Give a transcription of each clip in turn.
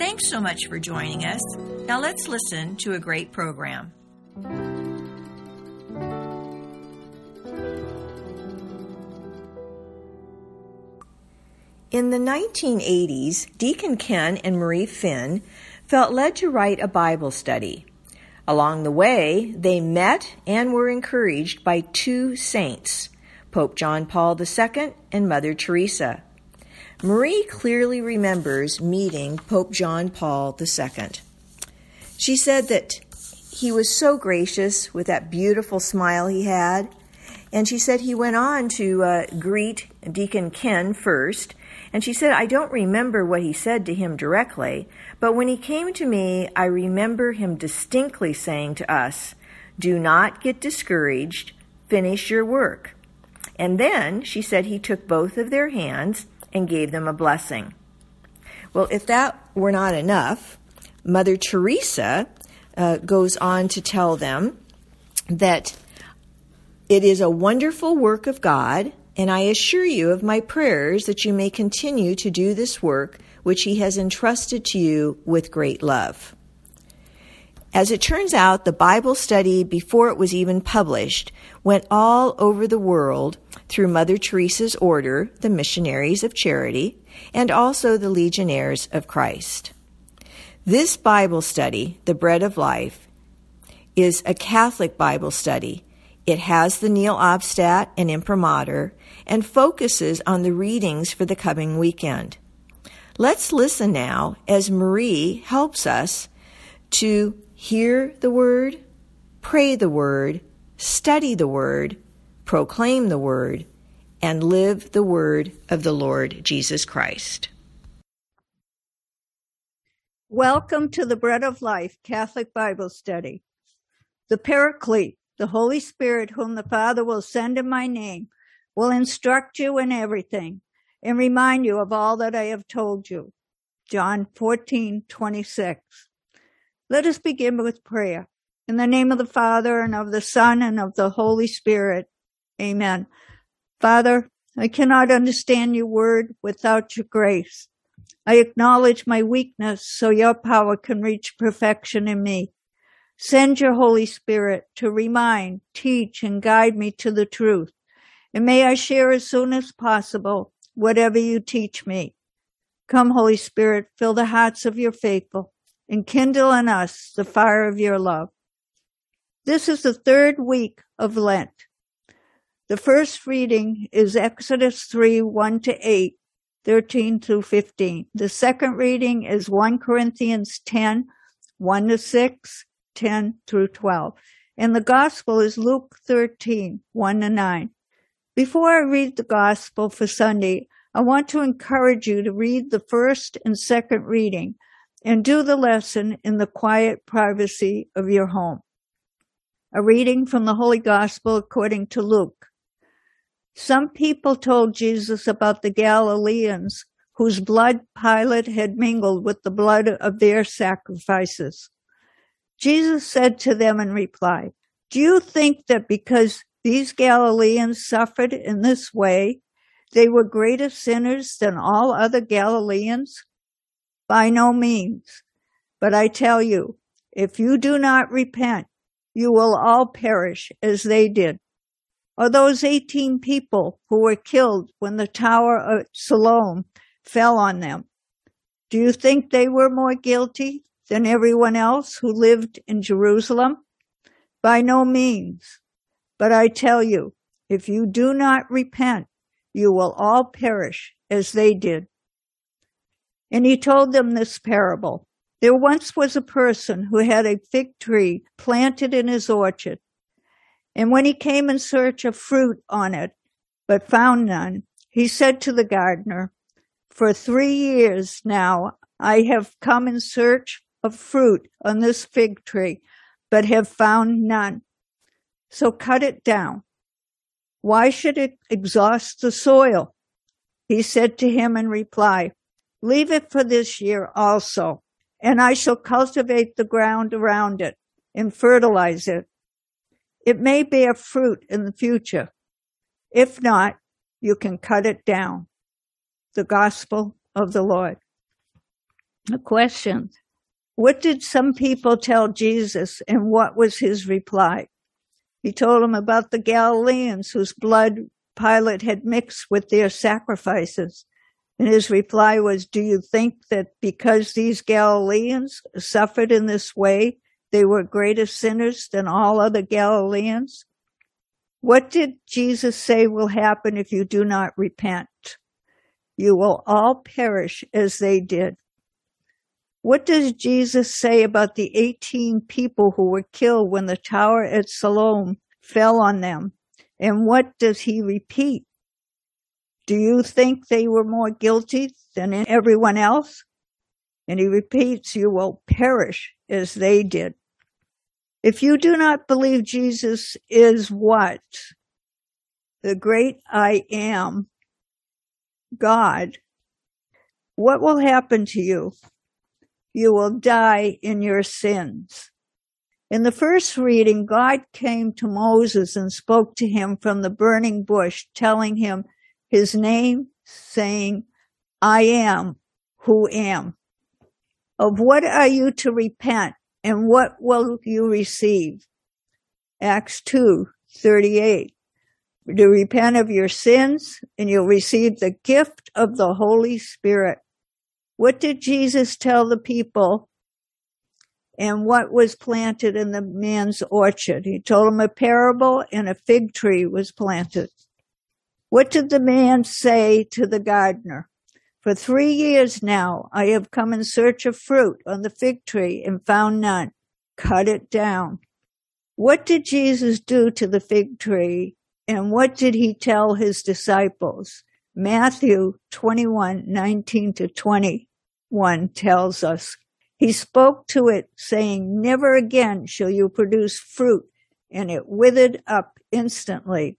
Thanks so much for joining us. Now let's listen to a great program. In the 1980s, Deacon Ken and Marie Finn felt led to write a Bible study. Along the way, they met and were encouraged by two saints, Pope John Paul II and Mother Teresa. Marie clearly remembers meeting Pope John Paul II. She said that he was so gracious with that beautiful smile he had. And she said he went on to uh, greet Deacon Ken first. And she said, I don't remember what he said to him directly, but when he came to me, I remember him distinctly saying to us, Do not get discouraged, finish your work. And then she said he took both of their hands and gave them a blessing. Well, if that were not enough, Mother Teresa uh, goes on to tell them that it is a wonderful work of God, and I assure you of my prayers that you may continue to do this work which He has entrusted to you with great love. As it turns out, the Bible study, before it was even published, went all over the world through Mother Teresa's order, the Missionaries of Charity, and also the Legionaries of Christ. This Bible study, The Bread of Life, is a Catholic Bible study. It has the Nihil Obstat and Imprimatur and focuses on the readings for the coming weekend. Let's listen now as Marie helps us to hear the Word, pray the Word, study the Word, proclaim the Word, and live the Word of the Lord Jesus Christ. Welcome to the Bread of Life Catholic Bible Study. The Paraclete, the Holy Spirit, whom the Father will send in my name, will instruct you in everything and remind you of all that I have told you. John 14, 26. Let us begin with prayer. In the name of the Father and of the Son and of the Holy Spirit. Amen. Father, I cannot understand your word without your grace. I acknowledge my weakness so your power can reach perfection in me. Send your Holy Spirit to remind, teach, and guide me to the truth. And may I share as soon as possible whatever you teach me. Come, Holy Spirit, fill the hearts of your faithful and kindle in us the fire of your love. This is the third week of Lent. The first reading is Exodus 3, 1 to 8, 13 through 15. The second reading is 1 Corinthians 10, 1 to 6, 10 through 12. And the gospel is Luke 13, 1 to 9. Before I read the gospel for Sunday, I want to encourage you to read the first and second reading and do the lesson in the quiet privacy of your home. A reading from the Holy Gospel according to Luke. Some people told Jesus about the Galileans whose blood Pilate had mingled with the blood of their sacrifices. Jesus said to them in reply, Do you think that because these Galileans suffered in this way, they were greater sinners than all other Galileans? By no means. But I tell you, if you do not repent, you will all perish as they did or those 18 people who were killed when the Tower of Siloam fell on them. Do you think they were more guilty than everyone else who lived in Jerusalem? By no means. But I tell you, if you do not repent, you will all perish as they did. And he told them this parable. There once was a person who had a fig tree planted in his orchard and when he came in search of fruit on it, but found none, he said to the gardener, For three years now I have come in search of fruit on this fig tree, but have found none. So cut it down. Why should it exhaust the soil? He said to him in reply, Leave it for this year also, and I shall cultivate the ground around it and fertilize it. It may bear fruit in the future. If not, you can cut it down. The gospel of the Lord. A question. What did some people tell Jesus and what was his reply? He told them about the Galileans whose blood Pilate had mixed with their sacrifices. And his reply was, Do you think that because these Galileans suffered in this way, they were greater sinners than all other Galileans? What did Jesus say will happen if you do not repent? You will all perish as they did. What does Jesus say about the 18 people who were killed when the tower at Siloam fell on them? And what does he repeat? Do you think they were more guilty than everyone else? And he repeats, you will perish as they did. If you do not believe Jesus is what? The great I am, God, what will happen to you? You will die in your sins. In the first reading, God came to Moses and spoke to him from the burning bush, telling him his name, saying, I am who am. Of what are you to repent and what will you receive? Acts 2, 38. To repent of your sins and you'll receive the gift of the Holy Spirit. What did Jesus tell the people? And what was planted in the man's orchard? He told them a parable and a fig tree was planted. What did the man say to the gardener? For three years now, I have come in search of fruit on the fig tree and found none. Cut it down. What did Jesus do to the fig tree and what did he tell his disciples? Matthew 21, 19 to 21 tells us, He spoke to it saying, Never again shall you produce fruit, and it withered up instantly.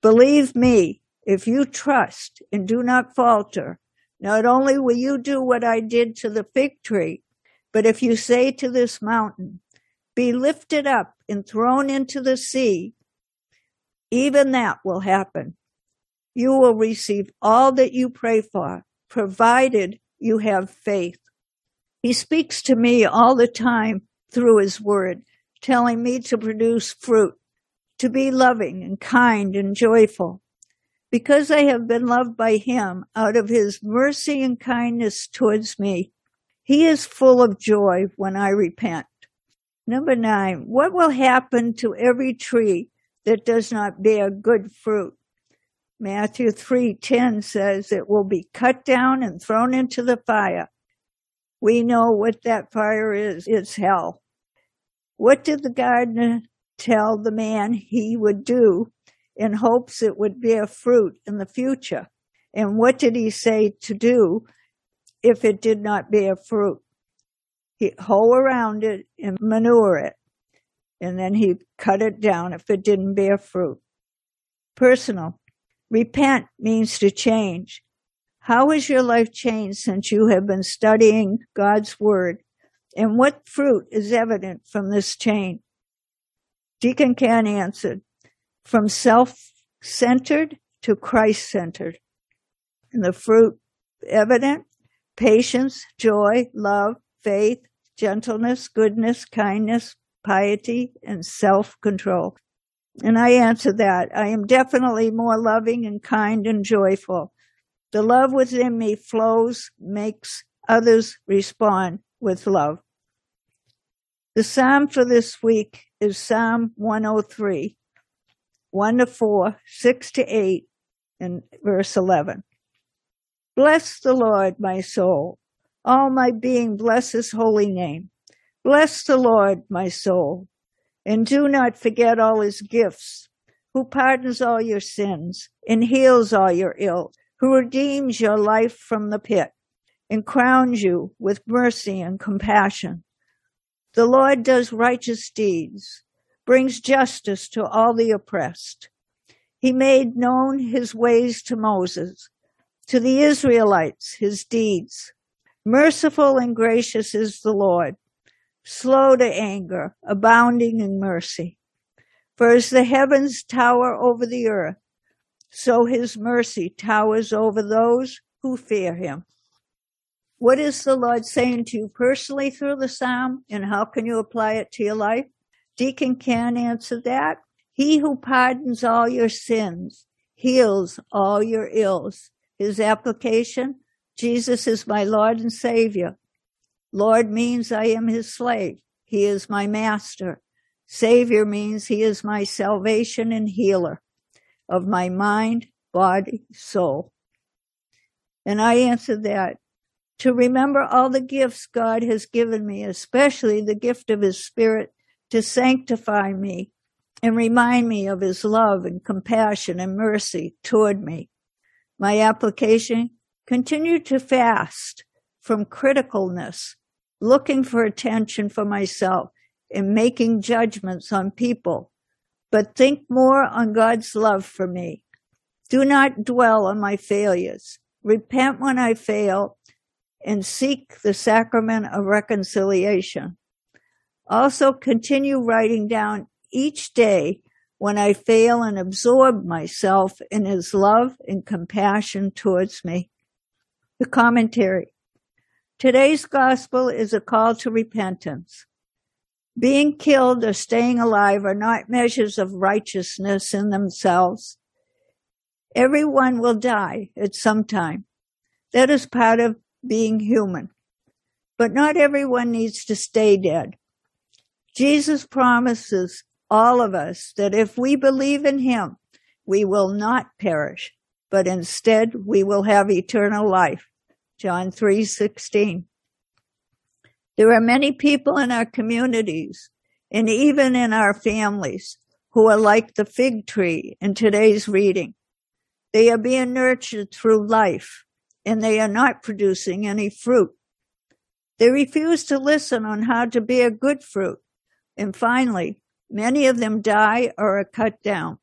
Believe me, if you trust and do not falter, not only will you do what I did to the fig tree, but if you say to this mountain, be lifted up and thrown into the sea, even that will happen. You will receive all that you pray for, provided you have faith. He speaks to me all the time through his word, telling me to produce fruit, to be loving and kind and joyful, because I have been loved by him out of his mercy and kindness towards me. He is full of joy when I repent. Number nine, what will happen to every tree that does not bear good fruit? Matthew 3:10 says it will be cut down and thrown into the fire. We know what that fire is. It's hell. What did the gardener tell the man he would do in hopes it would bear fruit in the future. And what did he say to do if it did not bear fruit? He hoe around it and manure it. And then he cut it down if it didn't bear fruit. Personal. Repent means to change. How has your life changed since you have been studying God's word? And what fruit is evident from this change? Deacon Ken answered, from self-centered to Christ-centered. And the fruit evident, patience, joy, love, faith, gentleness, goodness, kindness, piety, and self-control. And I answer that. I am definitely more loving and kind and joyful. The love within me flows, makes others respond with love. The psalm for this week is Psalm 103. 1 to 4, 6 to 8, and verse 11. Bless the Lord, my soul. All my being bless his holy name. Bless the Lord, my soul. And do not forget all his gifts, who pardons all your sins and heals all your ill, who redeems your life from the pit and crowns you with mercy and compassion. The Lord does righteous deeds, brings justice to all the oppressed. He made known his ways to Moses, to the Israelites his deeds. Merciful and gracious is the Lord, slow to anger, abounding in mercy. For as the heavens tower over the earth, so his mercy towers over those who fear him. What is the Lord saying to you personally through the psalm, and how can you apply it to your life? Deacon Ken answer that. He who pardons all your sins, heals all your ills. His application, Jesus is my Lord and Savior. Lord means I am his slave. He is my master. Savior means he is my salvation and healer of my mind, body, soul. And I answered that to remember all the gifts God has given me, especially the gift of his spirit to sanctify me and remind me of his love and compassion and mercy toward me. My application, continue to fast from criticalness, looking for attention for myself and making judgments on people, but think more on God's love for me. Do not dwell on my failures. Repent when I fail and seek the sacrament of reconciliation. Also continue writing down each day when I fail and absorb myself in his love and compassion towards me. The commentary. Today's gospel is a call to repentance. Being killed or staying alive are not measures of righteousness in themselves. Everyone will die at some time. That is part of being human. But not everyone needs to stay dead. Jesus promises all of us that if we believe in him, we will not perish, but instead we will have eternal life. John 3:16. There are many people in our communities and even in our families who are like the fig tree in today's reading. They are being nurtured through life and they are not producing any fruit. They refuse to listen on how to bear good fruit. And finally, Many of them die or are cut down.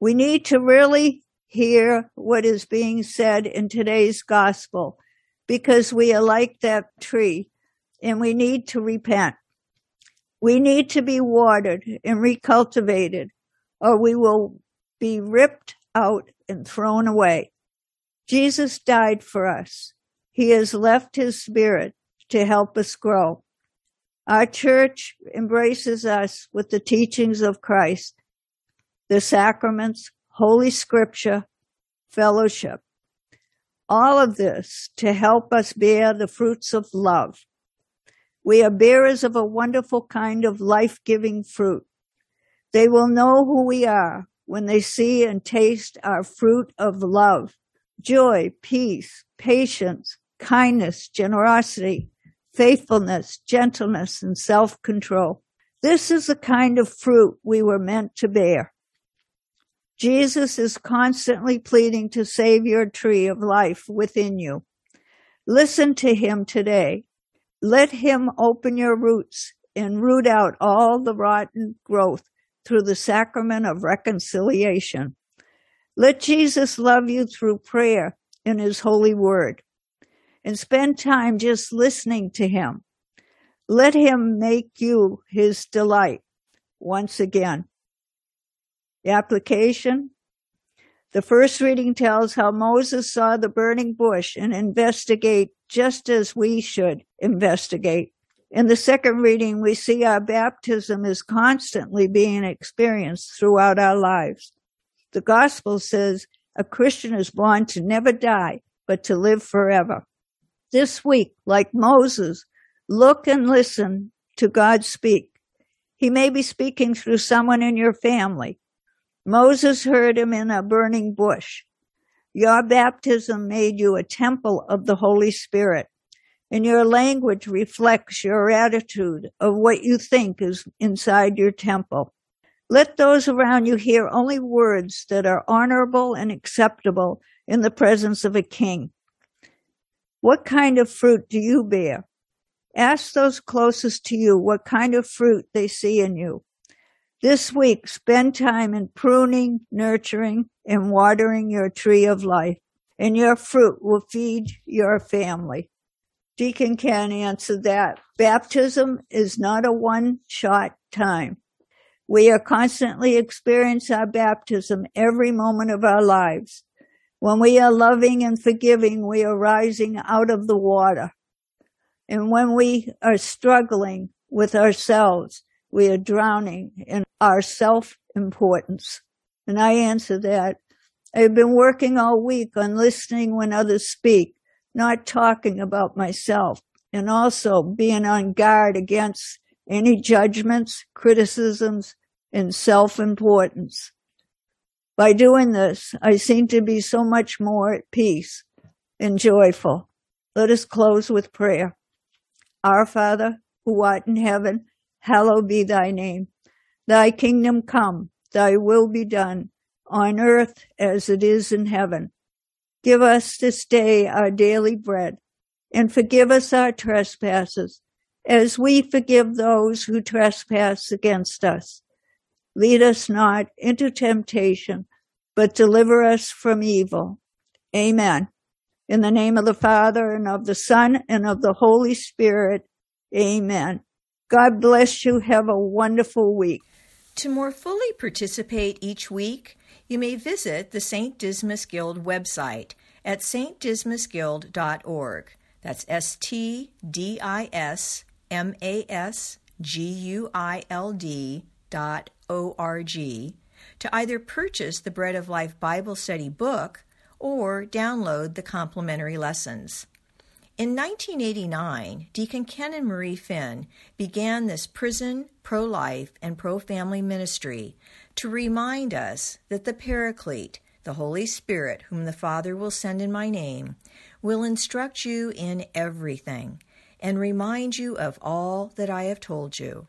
We need to really hear what is being said in today's gospel because we are like that tree and we need to repent. We need to be watered and recultivated or we will be ripped out and thrown away. Jesus died for us. He has left his spirit to help us grow. Our church embraces us with the teachings of Christ, the sacraments, Holy Scripture, fellowship. All of this to help us bear the fruits of love. We are bearers of a wonderful kind of life-giving fruit. They will know who we are when they see and taste our fruit of love, joy, peace, patience, kindness, generosity, faithfulness, gentleness, and self-control. This is the kind of fruit we were meant to bear. Jesus is constantly pleading to save your tree of life within you. Listen to him today. Let him open your roots and root out all the rotten growth through the sacrament of reconciliation. Let Jesus love you through prayer in his holy word and spend time just listening to him. Let him make you his delight once again. The application. The first reading tells how Moses saw the burning bush and investigate just as we should investigate. In the second reading, we see our baptism is constantly being experienced throughout our lives. The gospel says a Christian is born to never die, but to live forever this week, like Moses, look and listen to God speak. He may be speaking through someone in your family. Moses heard him in a burning bush. Your baptism made you a temple of the Holy Spirit, and your language reflects your attitude of what you think is inside your temple. Let those around you hear only words that are honorable and acceptable in the presence of a king. What kind of fruit do you bear? Ask those closest to you what kind of fruit they see in you. This week, spend time in pruning, nurturing, and watering your tree of life, and your fruit will feed your family. Deacon Ken answer that baptism is not a one shot time. We are constantly experiencing our baptism every moment of our lives. When we are loving and forgiving, we are rising out of the water. And when we are struggling with ourselves, we are drowning in our self importance. And I answer that. I've been working all week on listening when others speak, not talking about myself, and also being on guard against any judgments, criticisms, and self importance. By doing this, I seem to be so much more at peace and joyful. Let us close with prayer. Our Father, who art in heaven, hallowed be thy name. Thy kingdom come, thy will be done, on earth as it is in heaven. Give us this day our daily bread, and forgive us our trespasses, as we forgive those who trespass against us. Lead us not into temptation, but deliver us from evil. Amen. In the name of the Father and of the Son and of the Holy Spirit. Amen. God bless you. Have a wonderful week. To more fully participate each week, you may visit the St. Dismas Guild website at stdismasguild.org. That's S T D I S M A S G U I L D dot O R G to either purchase the Bread of Life Bible Study book or download the complimentary lessons. In 1989, Deacon Ken and Marie Finn began this prison, pro life, and pro family ministry to remind us that the Paraclete, the Holy Spirit, whom the Father will send in my name, will instruct you in everything and remind you of all that I have told you.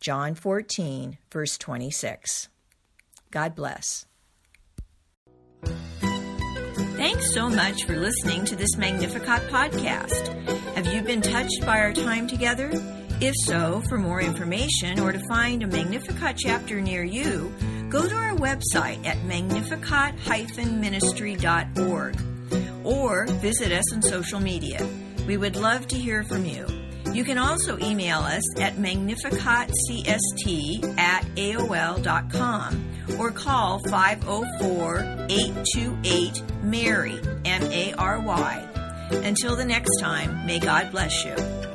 John 14, verse 26. God bless. Thanks so much for listening to this Magnificat podcast. Have you been touched by our time together? If so, for more information or to find a Magnificat chapter near you, go to our website at magnificat-ministry.org or visit us on social media. We would love to hear from you. You can also email us at magnificatcst at AOL.com or call 504 828 MARY, M A R Y. Until the next time, may God bless you.